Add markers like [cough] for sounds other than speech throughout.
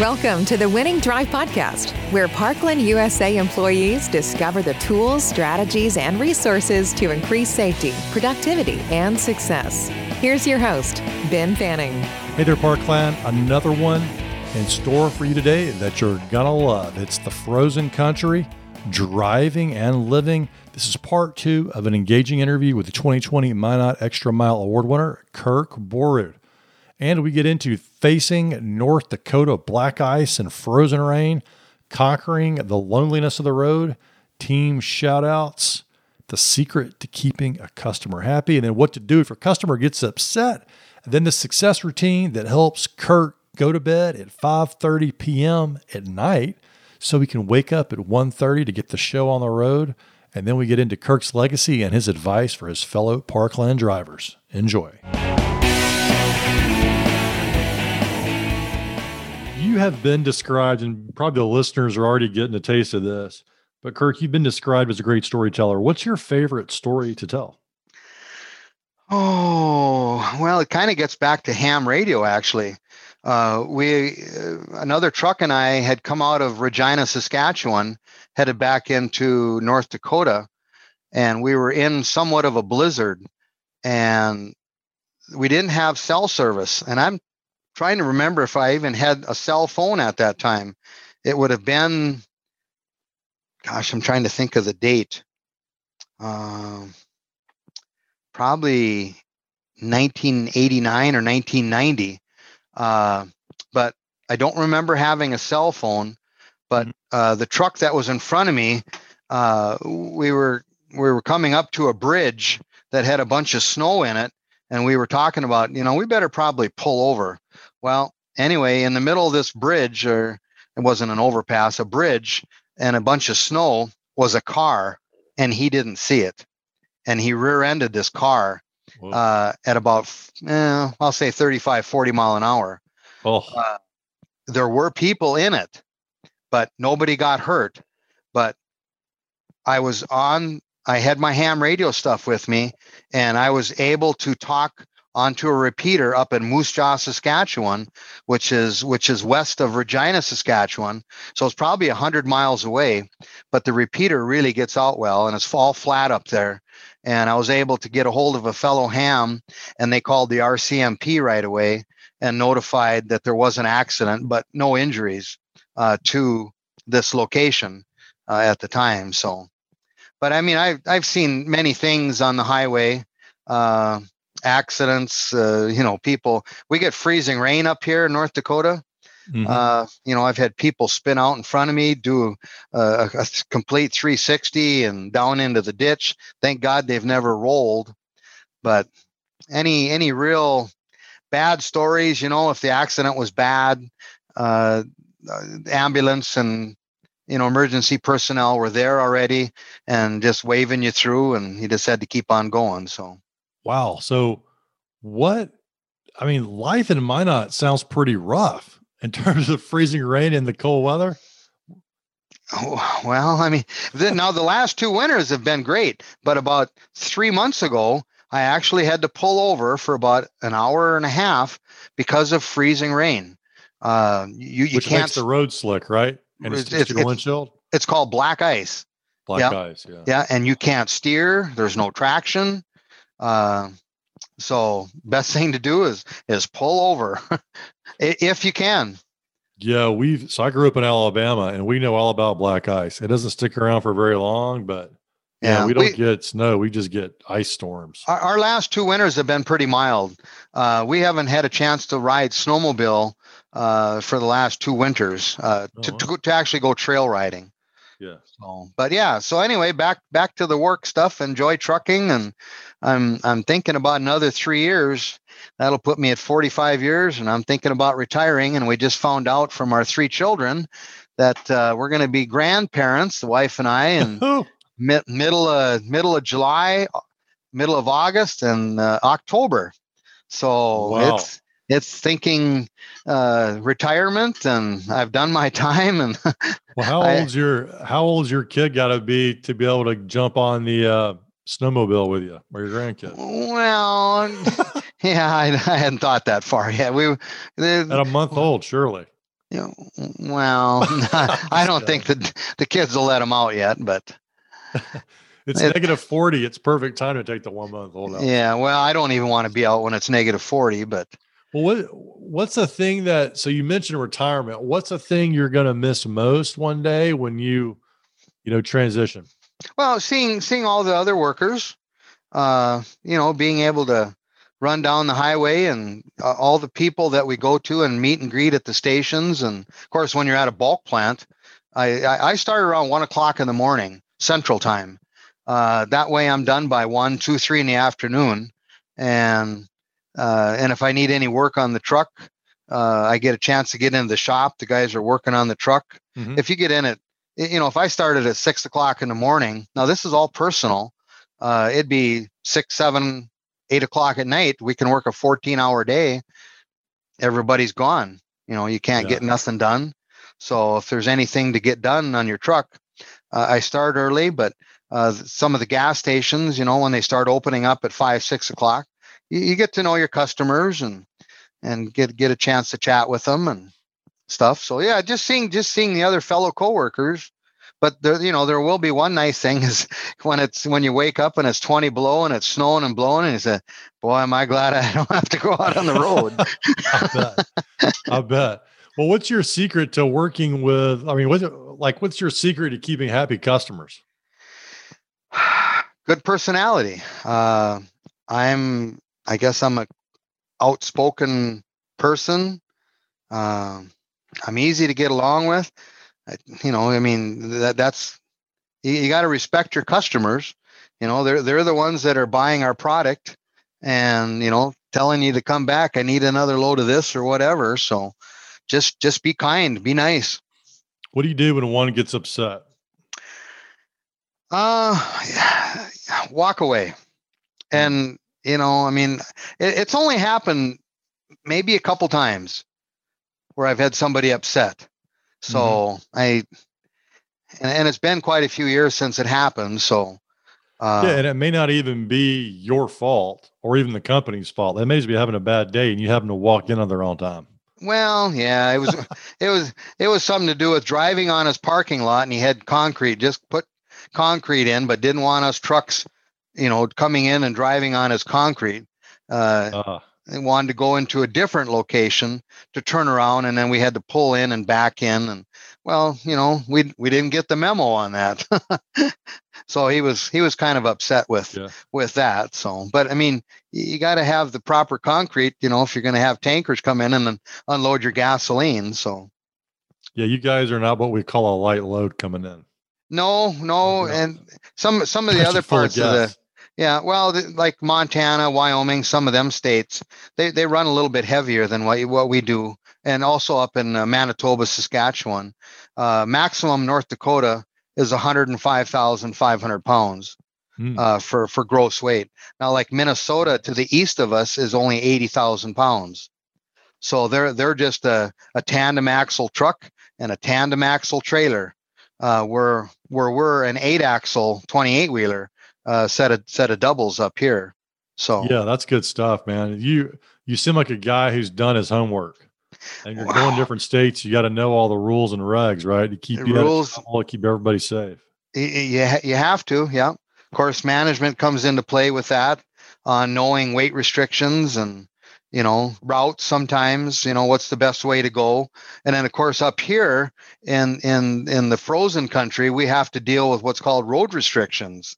Welcome to the Winning Drive Podcast, where Parkland USA employees discover the tools, strategies, and resources to increase safety, productivity, and success. Here's your host, Ben Fanning. Hey there, Parkland. Another one in store for you today that you're gonna love. It's the frozen country, driving and living. This is part two of an engaging interview with the 2020 Minot Extra Mile Award winner, Kirk Borud. And we get into facing North Dakota black ice and frozen rain, conquering the loneliness of the road, team shoutouts, the secret to keeping a customer happy, and then what to do if your customer gets upset. And then the success routine that helps Kirk go to bed at 5:30 p.m. at night so he can wake up at 1:30 to get the show on the road. And then we get into Kirk's legacy and his advice for his fellow Parkland drivers. Enjoy. Have been described, and probably the listeners are already getting a taste of this, but Kirk, you've been described as a great storyteller. What's your favorite story to tell? Oh, well, it kind of gets back to ham radio, actually. Uh, we, uh, another truck and I had come out of Regina, Saskatchewan, headed back into North Dakota, and we were in somewhat of a blizzard, and we didn't have cell service. And I'm trying to remember if I even had a cell phone at that time. It would have been, gosh, I'm trying to think of the date. Um, probably 1989 or 1990. Uh, but I don't remember having a cell phone. But mm-hmm. uh, the truck that was in front of me, uh, we were we were coming up to a bridge that had a bunch of snow in it, and we were talking about, you know, we better probably pull over. Well, anyway, in the middle of this bridge, or it wasn't an overpass, a bridge, and a bunch of snow was a car, and he didn't see it, and he rear-ended this car uh, at about, eh, I'll say 35, 40 mile an hour. Oh. Uh, there were people in it, but nobody got hurt. But I was on I had my ham radio stuff with me, and I was able to talk onto a repeater up in Moose Jaw, Saskatchewan, which is which is west of Regina, Saskatchewan. So it's probably hundred miles away, but the repeater really gets out well, and it's all flat up there. And I was able to get a hold of a fellow ham, and they called the RCMP right away and notified that there was an accident, but no injuries uh, to this location uh, at the time. So, but I mean, I've I've seen many things on the highway. Uh, accidents. Uh, you know, people. We get freezing rain up here in North Dakota. Mm-hmm. Uh, you know, I've had people spin out in front of me, do a, a, complete 360 and down into the ditch. Thank God they've never rolled. But any any real bad stories, you know, if the accident was bad, uh, ambulance and you know emergency personnel were there already and just waving you through, and you just had to keep on going. So Wow. So what I mean, life in Minot sounds pretty rough in [laughs] terms of freezing rain and the cold weather. Oh, well, I mean, the, now the last two winters have been great, but about three months ago, I actually had to pull over for about an hour and a half because of freezing rain. Uh, you you Which can't makes the road slick, right? And it's, it's, it's, windshield. It's called black ice. Black yeah. ice, yeah. Yeah, and you can't steer. There's no traction. Uh, so best thing to do is is pull over [laughs] if you can. Yeah, we've so I grew up in Alabama and we know all about black ice. It doesn't stick around for very long, but yeah, yeah we don't we, get snow. We just get ice storms. Our, our, last two winters have been pretty mild. Uh, we haven't had a chance to ride snowmobile uh, for the last two winters uh, oh, to, to, to actually go trail riding. Yeah. So, but yeah. So anyway, back back to the work stuff. Enjoy trucking, and I'm I'm thinking about another three years. That'll put me at 45 years, and I'm thinking about retiring. And we just found out from our three children that uh, we're going to be grandparents, the wife and I, and [laughs] mi- middle of middle of July, middle of August, and uh, October. So wow. it's it's thinking uh, retirement, and I've done my [laughs] time. And well, how old's your how old's your kid got to be to be able to jump on the uh, snowmobile with you or your grandkid? Well, [laughs] yeah, I, I, hadn't thought that far yet. We at a month old, surely. You know, well, [laughs] I don't think that the kids will let them out yet, but it's it, negative 40. It's perfect time to take the one month old out. Yeah. Well, I don't even want to be out when it's negative 40, but. Well, what what's the thing that so you mentioned retirement? What's the thing you're going to miss most one day when you, you know, transition? Well, seeing seeing all the other workers, uh, you know, being able to run down the highway and uh, all the people that we go to and meet and greet at the stations. And of course, when you're at a bulk plant, I, I start around one o'clock in the morning Central Time. Uh, that way, I'm done by one, two, three in the afternoon, and uh, and if I need any work on the truck, uh, I get a chance to get into the shop. The guys are working on the truck. Mm-hmm. If you get in it, you know, if I started at six o'clock in the morning, now this is all personal. Uh, it'd be six, seven, eight o'clock at night, we can work a 14 hour day. Everybody's gone. You know, you can't yeah. get nothing done. So if there's anything to get done on your truck, uh, I start early, but uh, some of the gas stations, you know, when they start opening up at five, six o'clock, you, you get to know your customers and and get get a chance to chat with them and stuff. So yeah, just seeing just seeing the other fellow coworkers but there, you know, there will be one nice thing [laughs] is when it's when you wake up and it's 20 below and it's snowing and blowing, and you say, "Boy, am I glad I [laughs] don't have to go out on the road." [laughs] I bet. I bet. Well, what's your secret to working with? I mean, what's like? What's your secret to keeping happy customers? [sighs] Good personality. Uh, I'm. I guess I'm a outspoken person. Uh, I'm easy to get along with you know, I mean, that that's you, you got to respect your customers. You know, they're they're the ones that are buying our product, and you know, telling you to come back. I need another load of this or whatever. So, just just be kind, be nice. What do you do when one gets upset? Uh, [sighs] walk away. Hmm. And you know, I mean, it, it's only happened maybe a couple times where I've had somebody upset. So mm-hmm. I, and, and it's been quite a few years since it happened. So, uh, yeah, and it may not even be your fault or even the company's fault. They may just be having a bad day, and you happen to walk in on their own time. Well, yeah, it was, [laughs] it was, it was something to do with driving on his parking lot, and he had concrete, just put concrete in, but didn't want us trucks, you know, coming in and driving on his concrete. Uh, uh they wanted to go into a different location to turn around and then we had to pull in and back in and well you know we we didn't get the memo on that [laughs] so he was he was kind of upset with yeah. with that so but i mean you got to have the proper concrete you know if you're going to have tankers come in and then unload your gasoline so yeah you guys are not what we call a light load coming in no no, and some some of the other parts of, the yeah, well, like Montana, Wyoming, some of them states, they, they run a little bit heavier than what what we do, and also up in uh, Manitoba, Saskatchewan, uh, maximum North Dakota is 105,500 pounds mm. uh, for for gross weight. Now, like Minnesota to the east of us is only 80,000 pounds, so they're they're just a, a tandem axle truck and a tandem axle trailer. Uh, where where we're an eight axle 28 wheeler uh, set of set of doubles up here. So yeah, that's good stuff, man. You you seem like a guy who's done his homework. And you're wow. going different states. You got to know all the rules and regs, right? To keep the you rules, to keep everybody safe. You you have to, yeah. Of course, management comes into play with that on knowing weight restrictions and you know routes sometimes you know what's the best way to go and then of course up here in in in the frozen country we have to deal with what's called road restrictions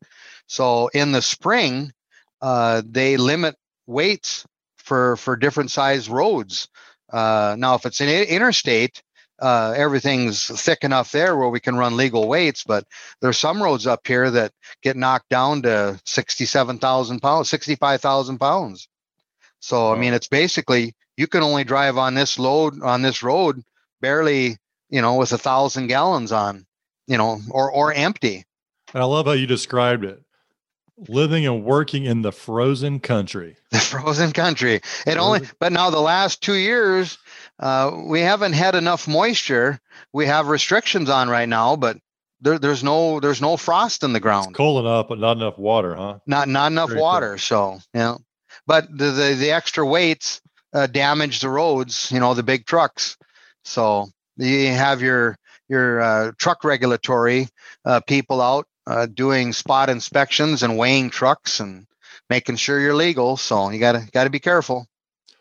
so in the spring, uh, they limit weights for for different size roads. Uh, now, if it's an interstate, uh, everything's thick enough there where we can run legal weights. But there's some roads up here that get knocked down to sixty-seven thousand pounds, sixty-five thousand pounds. So I mean, it's basically you can only drive on this load on this road barely, you know, with a thousand gallons on, you know, or or empty. And I love how you described it living and working in the frozen country. [laughs] The frozen country. It frozen. only, but now the last two years, uh, we haven't had enough moisture. We have restrictions on right now, but there, there's no there's no frost in the ground. It's cold enough, but not enough water, huh? Not not enough Very water. Cool. So yeah, but the, the the extra weights uh, damage the roads. You know the big trucks. So you have your your uh, truck regulatory uh, people out uh, doing spot inspections and weighing trucks and making sure you're legal. So you gotta gotta be careful.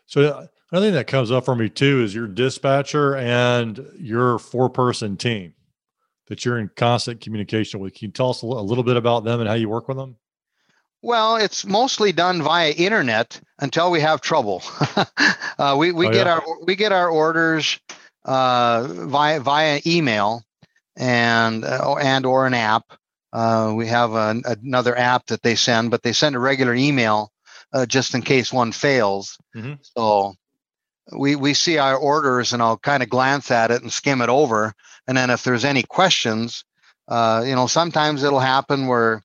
So uh, another thing that comes up for me too is your dispatcher and your four person team that you're in constant communication with. Can you tell us a little bit about them and how you work with them? Well, it's mostly done via internet until we have trouble. [laughs] uh, we we oh, get yeah. our we get our orders uh, via via email and uh, and or an app. Uh, we have an, another app that they send, but they send a regular email uh, just in case one fails. Mm-hmm. So we we see our orders, and I'll kind of glance at it and skim it over, and then if there's any questions, uh, you know, sometimes it'll happen where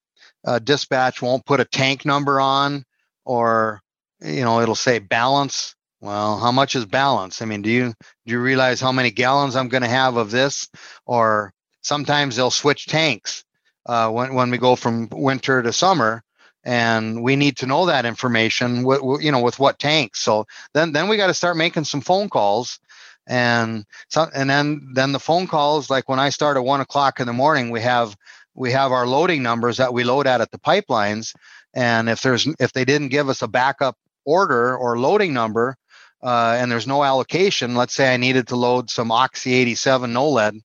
dispatch won't put a tank number on, or you know, it'll say balance well, how much is balance? I mean, do you do you realize how many gallons I'm going to have of this? Or sometimes they'll switch tanks uh, when when we go from winter to summer, and we need to know that information. With, you know, with what tanks. So then then we got to start making some phone calls, and so and then then the phone calls like when I start at one o'clock in the morning, we have we have our loading numbers that we load at at the pipelines, and if there's if they didn't give us a backup order or loading number uh, and there's no allocation, let's say I needed to load some Oxy 87 no lead,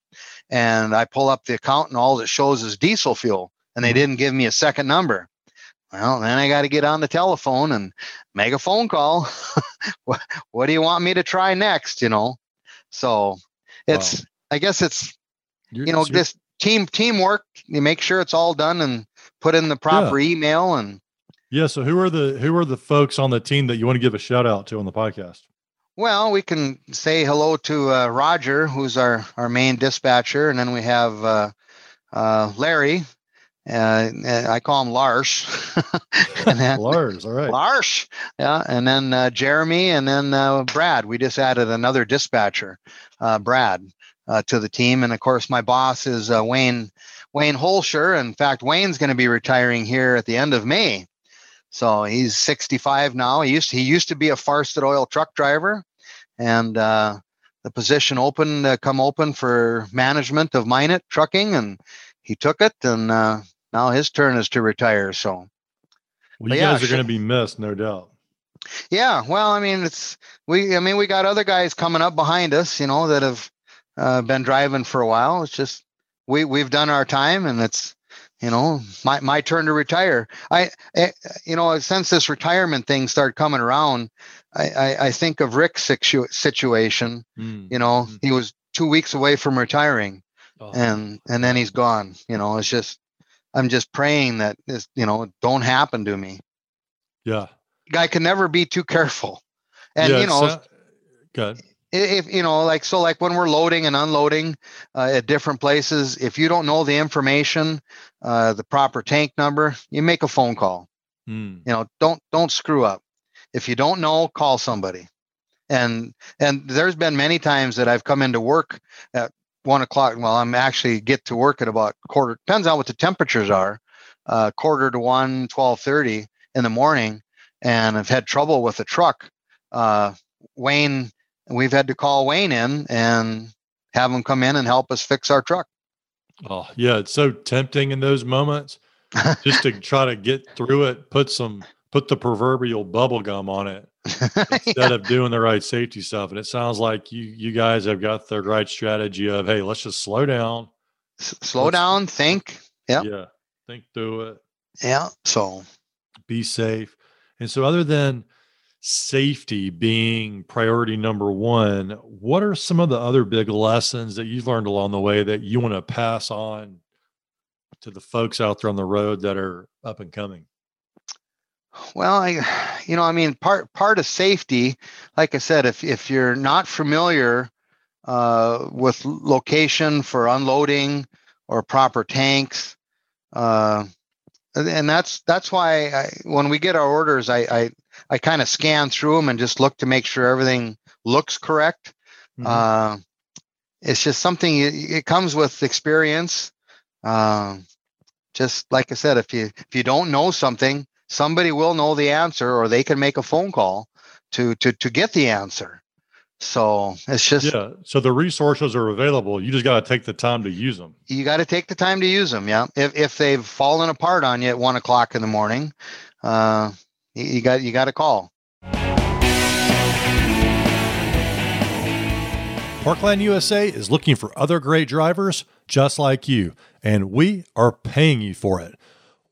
and I pull up the account and all it shows is diesel fuel, and they mm-hmm. didn't give me a second number. Well, then I got to get on the telephone and make a phone call. [laughs] what, what, do you want me to try next? You know, so it's wow. I guess it's you're, you know this team teamwork. You make sure it's all done and put in the proper yeah. email and yeah. So who are the who are the folks on the team that you want to give a shout out to on the podcast? Well, we can say hello to uh, Roger, who's our our main dispatcher, and then we have uh, uh, Larry. Uh, I call him Lars. [laughs] then, Lars, all right. Lars, yeah, and then uh, Jeremy, and then uh, Brad. We just added another dispatcher, Brad, to the team, and of course, my boss is Wayne Wayne Holscher. In fact, Wayne's going to be retiring here at the end of May. So he's 65 now. He used to, he used to be a Farstad Oil truck driver, and uh, the position open uh, come open for management of Minot Trucking, and he took it, and uh, now his turn is to retire. So, well, you guys are going to be missed, no doubt. Yeah, well, I mean, it's we. I mean, we got other guys coming up behind us, you know, that have uh, been driving for a while. It's just we we've done our time, and it's you know my, my turn to retire I, I, you know since this retirement thing started coming around i i, I think of rick's situ- situation mm. you know mm. he was two weeks away from retiring oh. and and then he's gone you know it's just i'm just praying that this you know don't happen to me yeah guy can never be too careful and yeah, you know good if you know like so like when we're loading and unloading uh, at different places if you don't know the information uh, the proper tank number you make a phone call. Mm. you know don't don't screw up. If you don't know call somebody. And and there's been many times that i've come into work at one o'clock well i'm actually get to work at about quarter depends on what the temperatures are uh, quarter to one 12.30 in the morning and i've had trouble with the truck. Uh, wayne we've had to call Wayne in and have him come in and help us fix our truck. Oh, yeah, it's so tempting in those moments [laughs] just to try to get through it, put some put the proverbial bubble gum on it [laughs] instead yeah. of doing the right safety stuff. And it sounds like you you guys have got the right strategy of hey, let's just slow down. S- slow let's, down, think. Yeah. Yeah. Think through it. Yeah. So be safe. And so other than safety being priority number one, what are some of the other big lessons that you've learned along the way that you want to pass on to the folks out there on the road that are up and coming? Well, I, you know, I mean, part part of safety, like I said, if if you're not familiar uh, with location for unloading or proper tanks, uh, and that's that's why I, when we get our orders, I I, I kind of scan through them and just look to make sure everything looks correct. Mm-hmm. Uh, it's just something it comes with experience. Uh, just like I said, if you if you don't know something, somebody will know the answer, or they can make a phone call to to to get the answer. So it's just yeah. So the resources are available. You just got to take the time to use them. You got to take the time to use them. Yeah. If if they've fallen apart on you at one o'clock in the morning, uh, you got you got to call. Parkland USA is looking for other great drivers just like you, and we are paying you for it.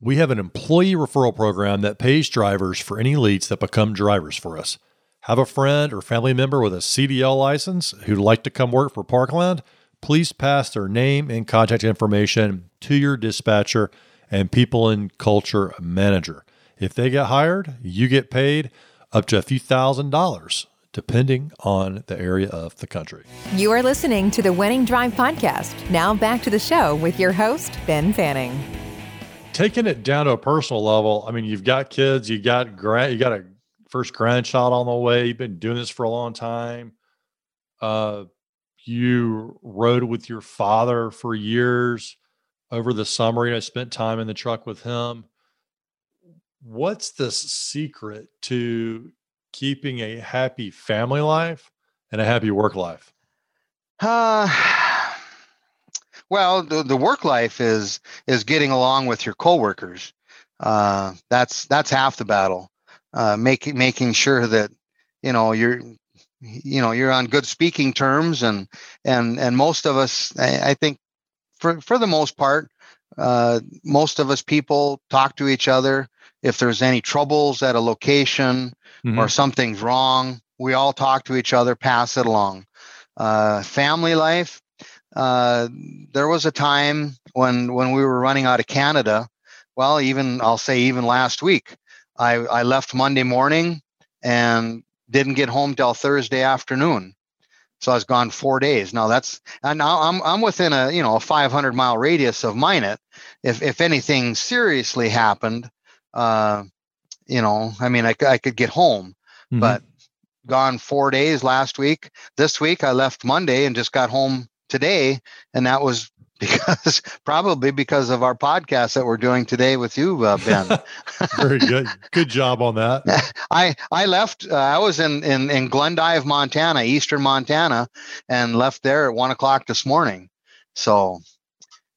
We have an employee referral program that pays drivers for any leads that become drivers for us. Have a friend or family member with a CDL license who'd like to come work for Parkland? Please pass their name and contact information to your dispatcher and people and culture manager. If they get hired, you get paid up to a few thousand dollars depending on the area of the country. You are listening to the Winning Drive podcast. Now back to the show with your host, Ben Fanning. Taking it down to a personal level, I mean, you've got kids, you got grand, you got a first grandchild on the way. You've been doing this for a long time. Uh, you rode with your father for years over the summer. You know, spent time in the truck with him. What's the secret to keeping a happy family life and a happy work life? Uh, well, the, the work life is is getting along with your coworkers. Uh, that's that's half the battle. Uh, making making sure that you know you're you know you're on good speaking terms and and and most of us I, I think for for the most part uh, most of us people talk to each other if there's any troubles at a location mm-hmm. or something's wrong, we all talk to each other, pass it along. Uh, family life. Uh, there was a time when when we were running out of Canada. Well, even I'll say even last week, I, I left Monday morning and didn't get home till Thursday afternoon. So I was gone four days. Now that's and now I'm I'm within a you know a 500 mile radius of Minot. If if anything seriously happened, uh, you know, I mean, I, I could get home, mm-hmm. but gone four days last week. This week I left Monday and just got home today. And that was [laughs] because probably because of our podcast that we're doing today with you, uh, Ben. [laughs] Very good. Good job on that. [laughs] I I left. Uh, I was in in in Glendive, Montana, Eastern Montana, and left there at one o'clock this morning. So,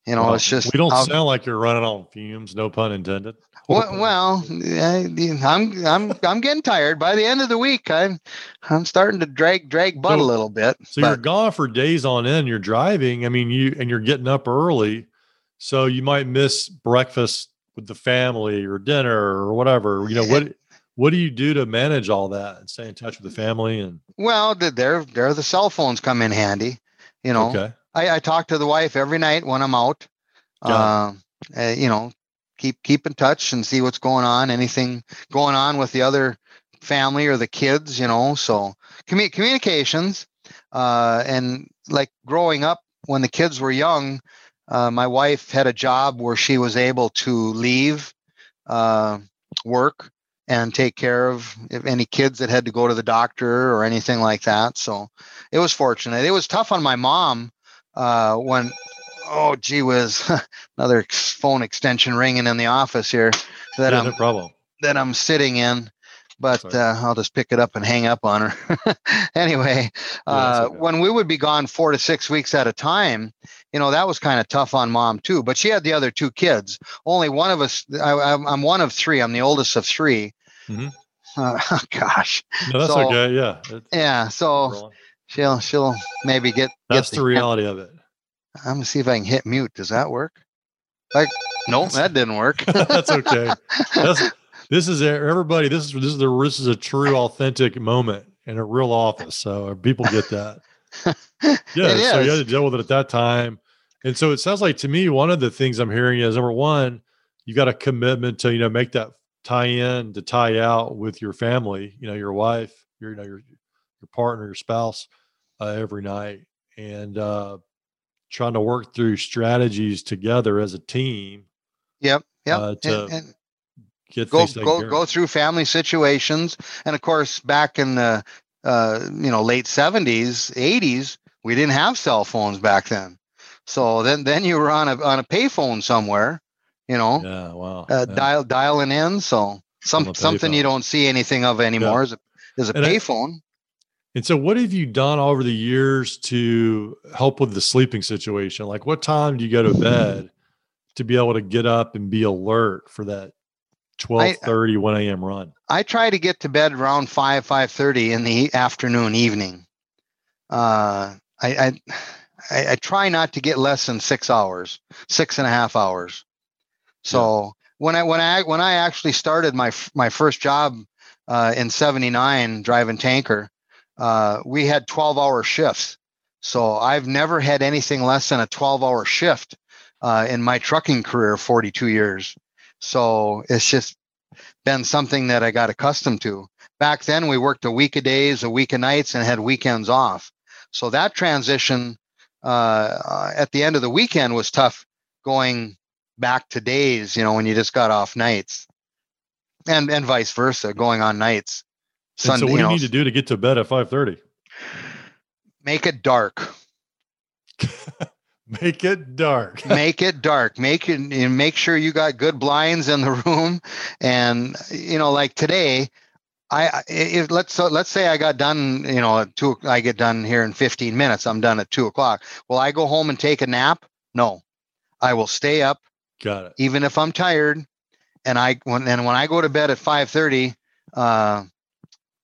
you know, well, it's just we don't I'll, sound like you're running on fumes. No pun intended. [laughs] Well, well, I'm I'm I'm getting tired. By the end of the week, I'm I'm starting to drag drag butt so, a little bit. So but. you're gone for days on end. You're driving. I mean, you and you're getting up early, so you might miss breakfast with the family or dinner or whatever. You know what? What do you do to manage all that and stay in touch with the family? And well, there there the cell phones come in handy. You know, okay. I, I talk to the wife every night when I'm out. Uh, uh, you know, keep keep in touch and see what's going on anything going on with the other family or the kids you know so commu- communications uh, and like growing up when the kids were young uh, my wife had a job where she was able to leave uh, work and take care of any kids that had to go to the doctor or anything like that. So it was fortunate. It was tough on my mom uh, when oh gee whiz [laughs] another phone extension ringing in the office here that yeah, i'm no problem. that i'm sitting in but uh, i'll just pick it up and hang up on her. [laughs] Anyway uh, okay. when we would be gone four to six weeks at a time you know that was kind of tough on mom too but she had the other two kids. Only one of us I, am one of three i'm the oldest of 3 mm-hmm. uh, [laughs] oh, gosh. No, that's so, okay yeah it's yeah so she'll she'll maybe get that's get the, the reality of it I'm gonna see if I can hit mute. Does that work? Like, nope, that didn't work. [laughs] That's okay. That's, [laughs] this is everybody. This is this is the this is a true, authentic moment in a real office. So people get that. [laughs] Yeah. so you had to deal with it at that time, and so it sounds like to me one of the things I'm hearing is number one, you got a commitment to you know make that tie in to tie out with your family. You know, your wife, your you know your your partner, your spouse, uh, every night, and uh, trying to work through strategies together as a team. Yep. Yep. Uh, to and, and get go go go through family situations, and of course, back in the uh, you know late seventies, eighties, we didn't have cell phones back then. So then then you were on a on a payphone somewhere, you know. Yeah. Wow. Uh, yeah. Dial dialing in. So some something you don't see anything of anymore yeah. is a is a payphone. And so, what have you done over the years to help with the sleeping situation? Like, what time do you go to bed to be able to get up and be alert for that 12 30, 1 a.m. run? I try to get to bed around 5, 5 30 in the afternoon, evening. Uh, I, I, I, I, try not to get less than six hours, six and a half hours. So yeah. when I when I when I actually started my my first job uh, in '79 driving tanker, uh, we had 12 hour shifts. So I've never had anything less than a 12 hour shift uh, in my trucking career, 42 years. So it's just been something that I got accustomed to. Back then, we worked a week of days, a week of nights, and had weekends off. So that transition uh, at the end of the weekend was tough going back to days, you know, when you just got off nights and, and vice versa, going on nights. Sunday, so what do you, know, need to do to get to bed at 530? [laughs] [laughs] Make it dark. make it dark. make it dark. Make it make sure you got good blinds in the room. And you know, like today, I if let's so let's say I got done, you know, at two I get done here in 15 minutes. I'm done at two o'clock. Will I go home and take a nap? No. I will stay up. Got it. Even if I'm tired. And I when and when I go to bed at 5:30, uh,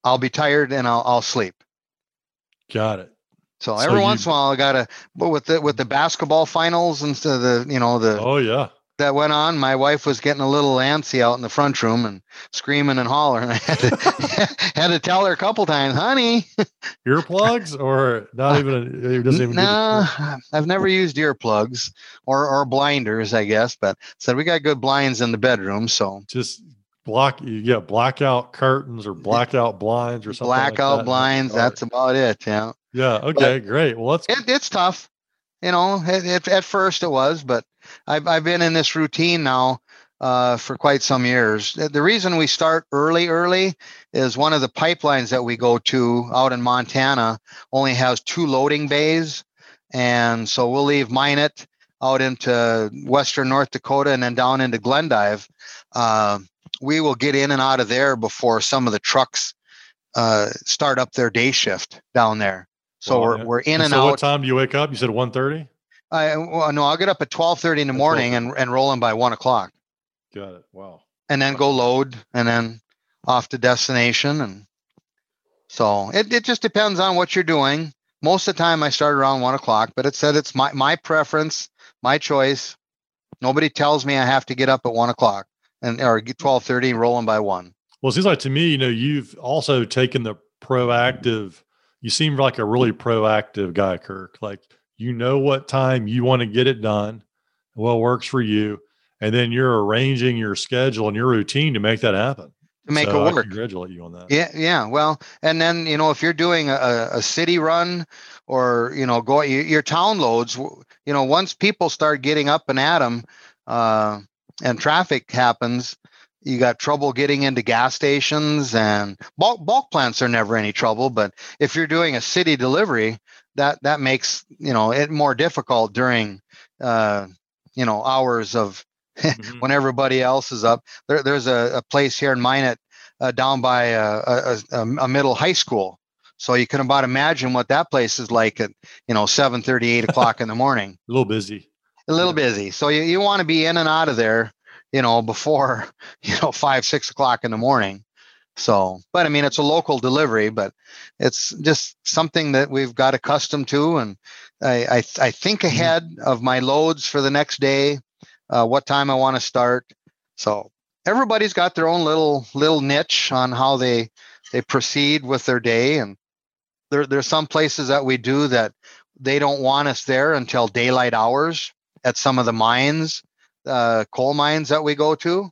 I'll be tired and I'll I'll sleep. Got it. So, so every you, once in a while, I gotta. But with the with the basketball finals and the you know the oh yeah that went on, my wife was getting a little antsy out in the front room and screaming and hollering. [laughs] I had to [laughs] had to tell her a couple times, honey. [laughs] Earplugs or not even? It doesn't even. No, I've never used earplugs or or blinders, I guess. But said we got good blinds in the bedroom, so just block you get blackout curtains or [laughs] blackout blinds or something blackout like that. blinds that's about it yeah yeah okay but great well that's it, it's tough you know it, it, at first it was but I've, I've been in this routine now uh, for quite some years the reason we start early early is one of the pipelines that we go to out in montana only has two loading bays and so we'll leave minot out into western north dakota and then down into glendive uh, we will get in and out of there before some of the trucks uh, start up their day shift down there. So well, we're, yeah. we're in and, and so out. What time do you wake up? You said 1.30? I well, no, I'll get up at twelve thirty in the morning and, and roll in by one o'clock. Got it. Wow. And then go load and then off to destination. And so it, it just depends on what you're doing. Most of the time I start around one o'clock, but it said it's my, my preference, my choice. Nobody tells me I have to get up at one o'clock and or 12 30 rolling by one well it seems like to me you know you've also taken the proactive you seem like a really proactive guy kirk like you know what time you want to get it done what works for you and then you're arranging your schedule and your routine to make that happen to make so it work. I congratulate you on that. Yeah, yeah. Well, and then you know if you're doing a, a city run or you know go your town loads, you know once people start getting up and at them, uh, and traffic happens, you got trouble getting into gas stations and bulk, bulk plants are never any trouble. But if you're doing a city delivery, that that makes you know it more difficult during uh, you know hours of [laughs] mm-hmm. when everybody else is up. There, there's a, a, place here in Minot uh, down by a, a, a, middle high school. So you can about imagine what that place is like at you know 7 30, 8 o'clock in the morning. [laughs] a little busy a little busy. So you, you want to be in and out of there, you know, before, [laughs] you know, five, six o'clock in the morning. So, but I mean, it's a local delivery, but it's just something that we've got accustomed to. And I, I, I think mm-hmm. ahead of my loads for the next day, uh, what time I want to start. So everybody's got their own little, little niche on how they, they proceed with their day. And there, there's some places that we do that they don't want us there until daylight hours at some of the mines, uh, coal mines that we go to.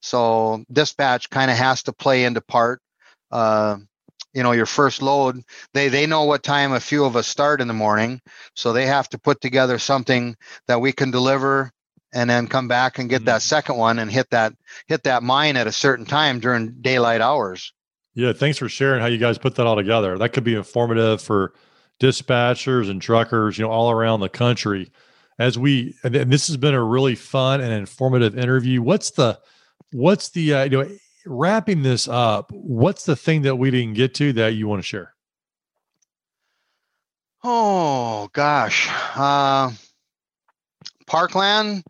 So dispatch kind of has to play into part. Uh, you know, your first load, they they know what time a few of us start in the morning, so they have to put together something that we can deliver, and then come back and get mm-hmm. that second one and hit that hit that mine at a certain time during daylight hours. Yeah, thanks for sharing how you guys put that all together. That could be informative for dispatchers and truckers, you know, all around the country as we and this has been a really fun and informative interview what's the what's the uh, you know wrapping this up what's the thing that we didn't get to that you want to share Oh gosh, uh, Parkland.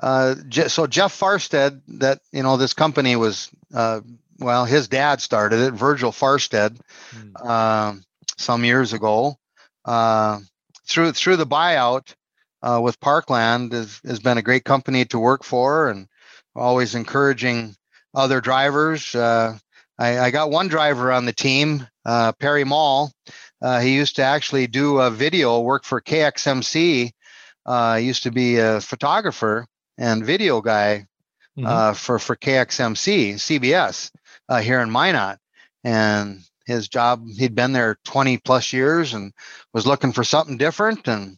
Uh, so Jeff Farstad, that you know, this company was uh, well, his dad started it, Virgil Farstad, mm. some years ago. Uh, through through the buyout uh, with Parkland has, has been a great company to work for, and always encouraging other drivers. Uh, I, I, got one driver on the team, uh, Perry Mall. Uh, he used to actually do a video work for KXMC. Uh, used to be a photographer and video guy mm-hmm. uh, for for KXMC CBS uh, here in Minot, and his job he'd been there 20 plus years and was looking for something different and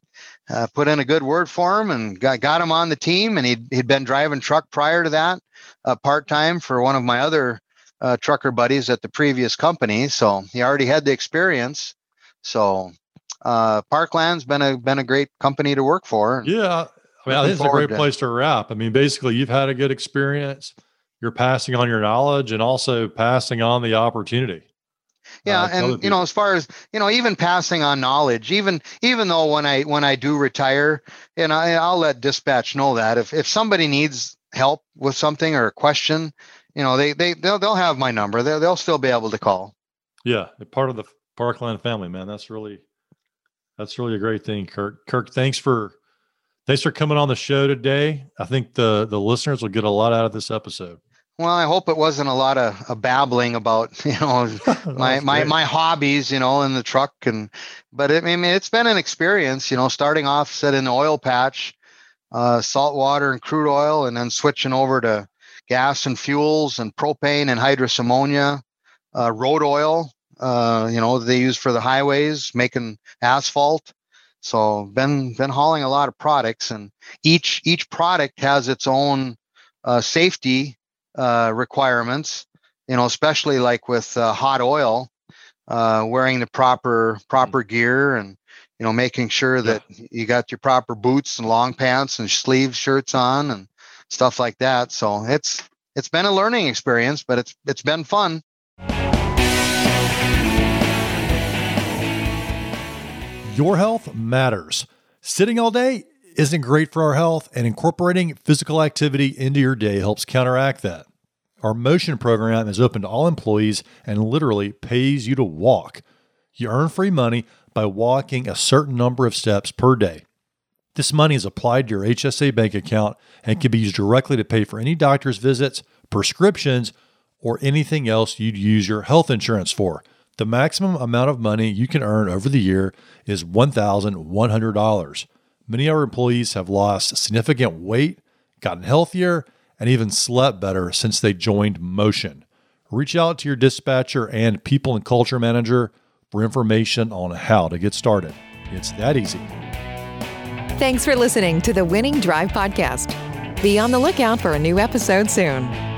uh, put in a good word for him and got, got him on the team and he'd, he'd been driving truck prior to that uh, part-time for one of my other uh, trucker buddies at the previous company so he already had the experience so uh, parkland's been a been a great company to work for yeah I mean, I think it's a great to, place to wrap. I mean, basically, you've had a good experience. You're passing on your knowledge and also passing on the opportunity. Yeah, uh, and you know, as far as you know, even passing on knowledge, even even though when I when I do retire, and I, I'll let dispatch know that if if somebody needs help with something or a question, you know, they they they'll they'll have my number. They'll they'll still be able to call. Yeah, part of the Parkland family, man. That's really that's really a great thing, Kirk. Kirk, thanks for thanks for coming on the show today. I think the the listeners will get a lot out of this episode. Well, I hope it wasn't a lot of, of babbling about [laughs] you know [laughs] my my my hobbies, you know, in the truck and but it, I mean it's been an experience, you know, starting off set in the oil patch, uh, salt water and crude oil, and then switching over to gas and fuels and propane and hydrous ammonia, uh, road oil, uh, you know, they use for the highways, making asphalt. So been been hauling a lot of products, and each each product has its own uh, safety uh, requirements. You know, especially like with uh, hot oil, uh, wearing the proper mm. proper gear and you know making sure that yeah. you got your proper boots and long pants and sleeve shirts on and stuff like that. So it's it's been a learning experience, but it's it's been fun. Your health matters. Sitting all day isn't great for our health, and incorporating physical activity into your day helps counteract that. Our motion program is open to all employees and literally pays you to walk. You earn free money by walking a certain number of steps per day. This money is applied to your HSA bank account and can be used directly to pay for any doctor's visits, prescriptions, or anything else you'd use your health insurance for. The maximum amount of money you can earn over the year is $1,100. Many of our employees have lost significant weight, gotten healthier, and even slept better since they joined Motion. Reach out to your dispatcher and people and culture manager for information on how to get started. It's that easy. Thanks for listening to the Winning Drive Podcast. Be on the lookout for a new episode soon.